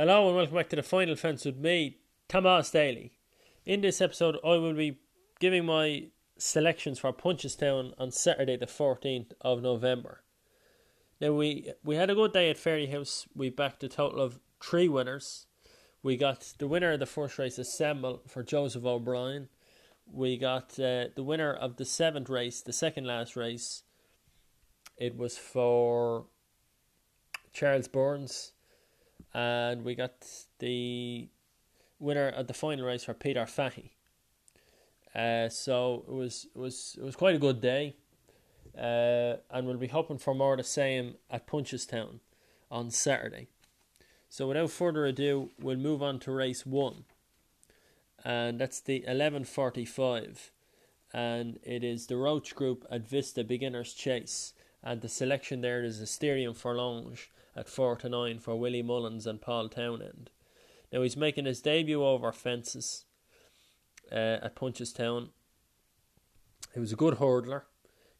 Hello and welcome back to the final fence with me, Thomas Daly. In this episode, I will be giving my selections for Punchestown on Saturday, the 14th of November. Now, we we had a good day at Fairyhouse. We backed a total of three winners. We got the winner of the first race, Assemble, for Joseph O'Brien. We got uh, the winner of the seventh race, the second last race. It was for Charles Byrnes and we got the winner of the final race for Peter Fahy. Uh, so it was it was it was quite a good day, uh, and we'll be hoping for more of the same at Punchestown on Saturday. So without further ado, we'll move on to race one, and that's the eleven forty five, and it is the Roach Group at Vista Beginners Chase, and the selection there is Asterion Forlonge at 4 to 9 for Willie Mullins and Paul Townend. Now he's making his debut over fences uh, at Punchestown. He was a good hurdler.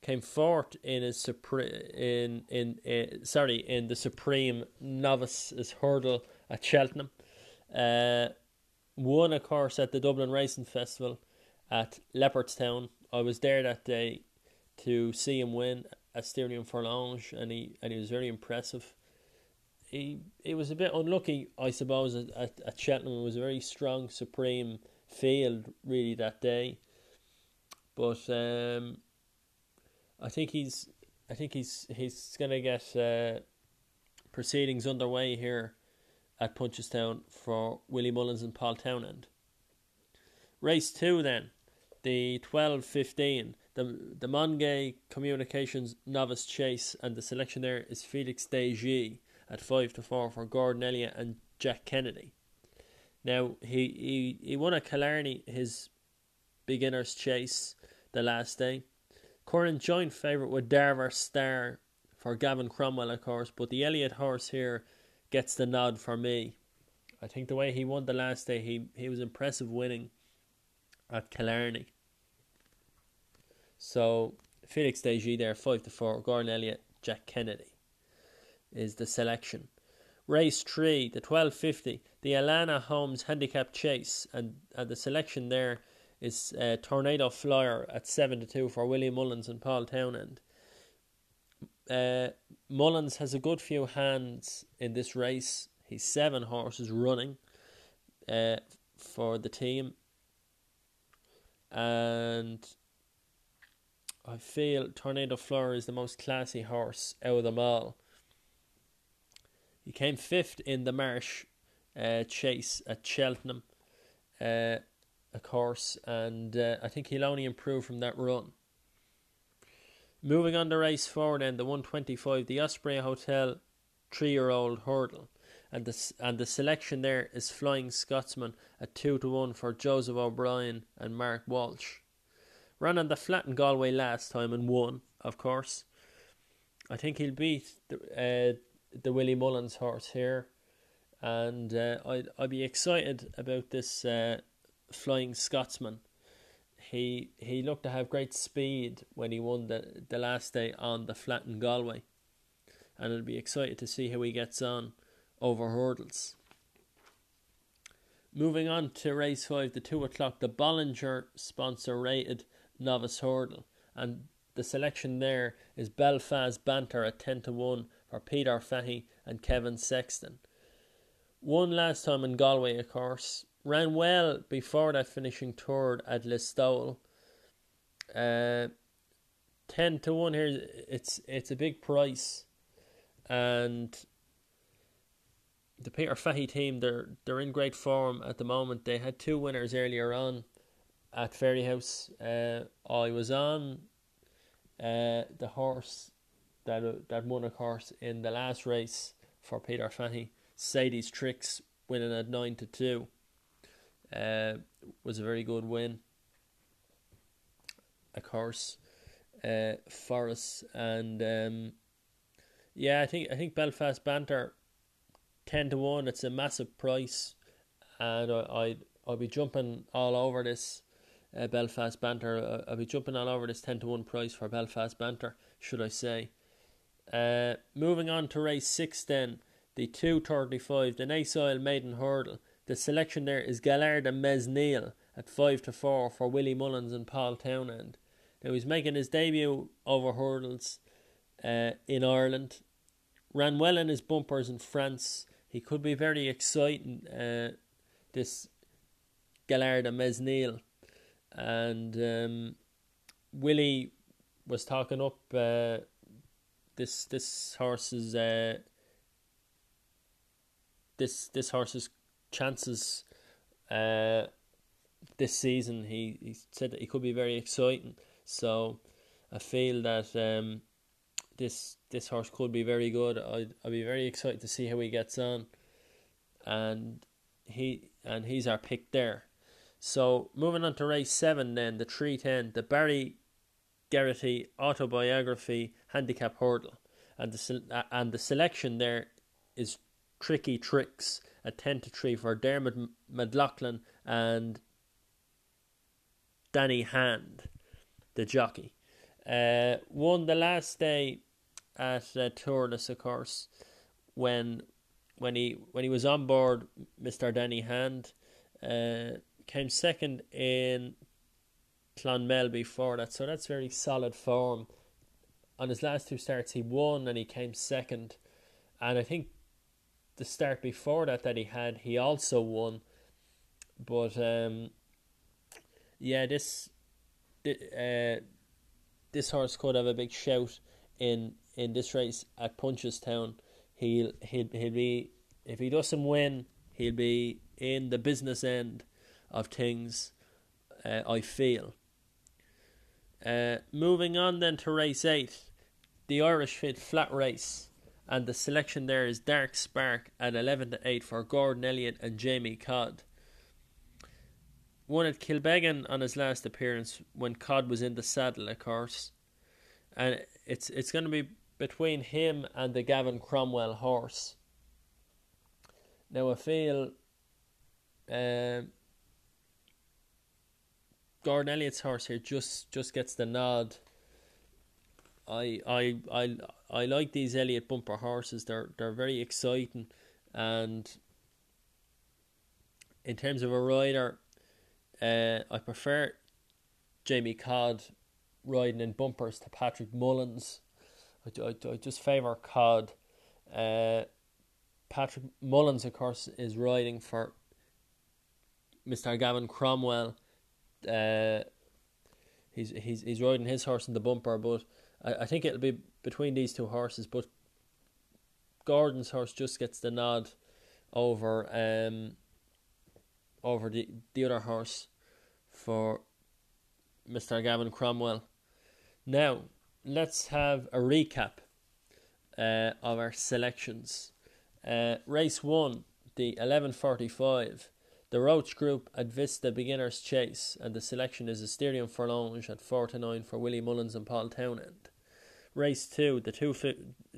Came fourth in his supreme in in uh, sorry in the supreme novices hurdle at Cheltenham. Uh, won a course at the Dublin Racing Festival at Leopardstown. I was there that day to see him win at Asterion Forlonge, and he and he was very impressive he he was a bit unlucky, I suppose, at, at, at Cheltenham. It was a very strong, supreme field really that day. But um, I think he's I think he's he's gonna get uh, proceedings underway here at Punchestown for Willie Mullins and Paul Townend. Race two then, the twelve fifteen. The the Mongay Communications Novice Chase and the selection there is Felix Desjy at five to four for Gordon Elliott and Jack Kennedy. Now he he, he won a Killarney his beginners chase the last day. Current joint favourite with Darver Star for Gavin Cromwell, of course, but the Elliott horse here gets the nod for me. I think the way he won the last day, he, he was impressive winning at Killarney. So Felix Desjy there, five to four. Gordon Elliott, Jack Kennedy is the selection. Race 3, the 1250, the Alanna Homes Handicap Chase, and, and the selection there is uh, Tornado Flyer at 7 to 2 for William Mullins and Paul Townend. Uh, Mullins has a good few hands in this race. He's seven horses running uh, for the team. And I feel Tornado Flyer is the most classy horse out of them all. He came fifth in the Marsh uh, chase at Cheltenham, uh, of course, and uh, I think he'll only improve from that run. Moving on to race four, then the 125, the Osprey Hotel three year old hurdle. And the, and the selection there is Flying Scotsman at 2 to 1 for Joseph O'Brien and Mark Walsh. Ran on the flat in Galway last time and won, of course. I think he'll beat the, uh, the Willie Mullins horse here, and uh, I'd I'd be excited about this uh, Flying Scotsman. He he looked to have great speed when he won the the last day on the flat in Galway, and I'd be excited to see how he gets on over hurdles. Moving on to race five, the two o'clock, the Bollinger sponsor rated novice hurdle, and the selection there is Belfast Banter at ten to one for Peter Fahy and Kevin Sexton. Won last time in Galway, of course. Ran well before that, finishing third at Listowel. Uh, ten to one here. It's it's a big price, and the Peter Fahy team they're they're in great form at the moment. They had two winners earlier on at Fairyhouse. Uh, I was on uh, the horse that that won a course in the last race for Peter Fahy. Sadie's Tricks winning at nine to two. Uh, was a very good win. Of course, uh, Forest and um, yeah, I think I think Belfast Banter ten to one. It's a massive price, and I I I'll be jumping all over this uh, Belfast Banter. I'll be jumping all over this ten to one price for Belfast Banter, should I say? Uh, moving on to race six, then the 235, the Nice Oil Maiden Hurdle. The selection there is Gaillard du Mesnil at 5 to 4 for Willie Mullins and Paul Townend. Now he's making his debut over hurdles uh, in Ireland. Ran well in his bumpers in France. Could be very exciting, uh, this Gaillard du Mesnil. And um, Willie was talking up uh, this this horse's uh, this this horse's chances uh, this season. He he said that he could be very exciting. So I feel that um, this this horse could be very good. I'd I'd be very excited to see how he gets on, and he and he's our pick there. So moving on to race seven, then the three ten, the Barry Geraghty autobiography handicap hurdle, and the and the selection there is tricky tricks at ten to three for Dermot McLoughlin and Danny Hand, the jockey. Uh, won the last day at uh, Thurles, of course, when when he when he was on board, Mister Danny Hand uh, came second in Clonmel before that, so that's very solid form. On his last two starts, he won and he came second, and I think the start before that that he had, he also won. But um, yeah, this uh, this horse could have a big shout in in this race at Punchestown. He'll he'll he'll be if he doesn't win, he'll be in the business end of things. Uh, I feel. Uh, moving on then to race eight, the Irish Field Flat Race, and the selection there is Dark Spark at eleven to eight for Gordon Elliott and Jamie Codd. Won at Kilbeggan on his last appearance when Codd was in the saddle, of course, and it's it's going to be between him and the Gavin Cromwell horse. Now I feel. Um, Gordon Elliott's horse here just just gets the nod. I I I I like these Elliott bumper horses. They're they're very exciting, and in terms of a rider, uh, I prefer Jamie Codd riding in bumpers to Patrick Mullins. I, I, I just favour Codd. Uh, Patrick Mullins, of course, is riding for Mr. Gavin Cromwell uh, he's he's he's riding his horse in the bumper, but I, I think it'll be between these two horses. But Gordon's horse just gets the nod over um over the the other horse for Mr. Gavin Cromwell. Now let's have a recap uh, of our selections. Uh, race one, the eleven forty five. The Roach Group at Vista Beginner's Chase, and the selection is Asterion Forlonge at 4 to 9 for Willie Mullins and Paul Townend. Race 2, the two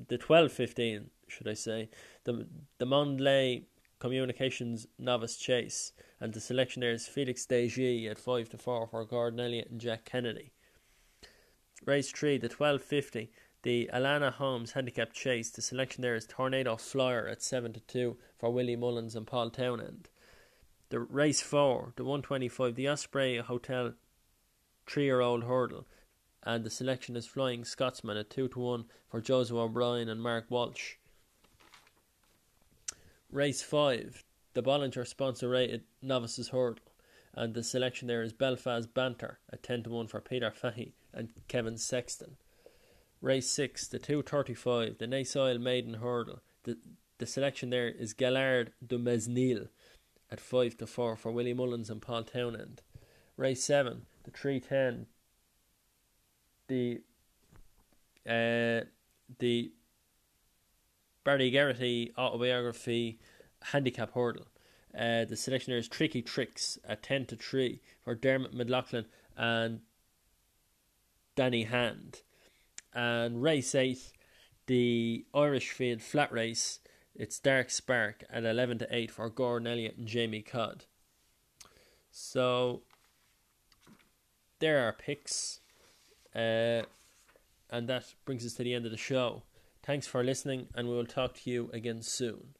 the 12 15, should I say, the, the Mondlay Communications Novice Chase, and the selection there is Felix Desjy at 5 to 4 for Gordon Elliott and Jack Kennedy. Race 3, the 1250, the Alanna Homes Handicap Chase, the selection there is Tornado Flyer at 7 to 2 for Willie Mullins and Paul Townend. The race four, the 125, the Osprey Hotel three year old hurdle, and the selection is Flying Scotsman at 2 to 1 for Joseph O'Brien and Mark Walsh. Race 5, the Bollinger sponsor rated Novices Hurdle, and the selection there is Belfast Banter at 10 to 1 for Peter Fahy and Kevin Sexton. Race 6, the 235, the Nice Oil Maiden Hurdle, the, the selection there is Gaillard du Mesnil at 5 to 4 for Willie Mullins and Paul Townend. Race 7, the 310, the uh, the Barry Geraghty autobiography handicap hurdle. Uh, the selection is Tricky Tricks at 10 to 3 for Dermot McLoughlin and Danny Hand. And race 8, the Irish Field flat race it's Dark Spark at 11 to 8 for Gordon Elliott and Jamie Codd. So there are picks. Uh, and that brings us to the end of the show. Thanks for listening, and we will talk to you again soon.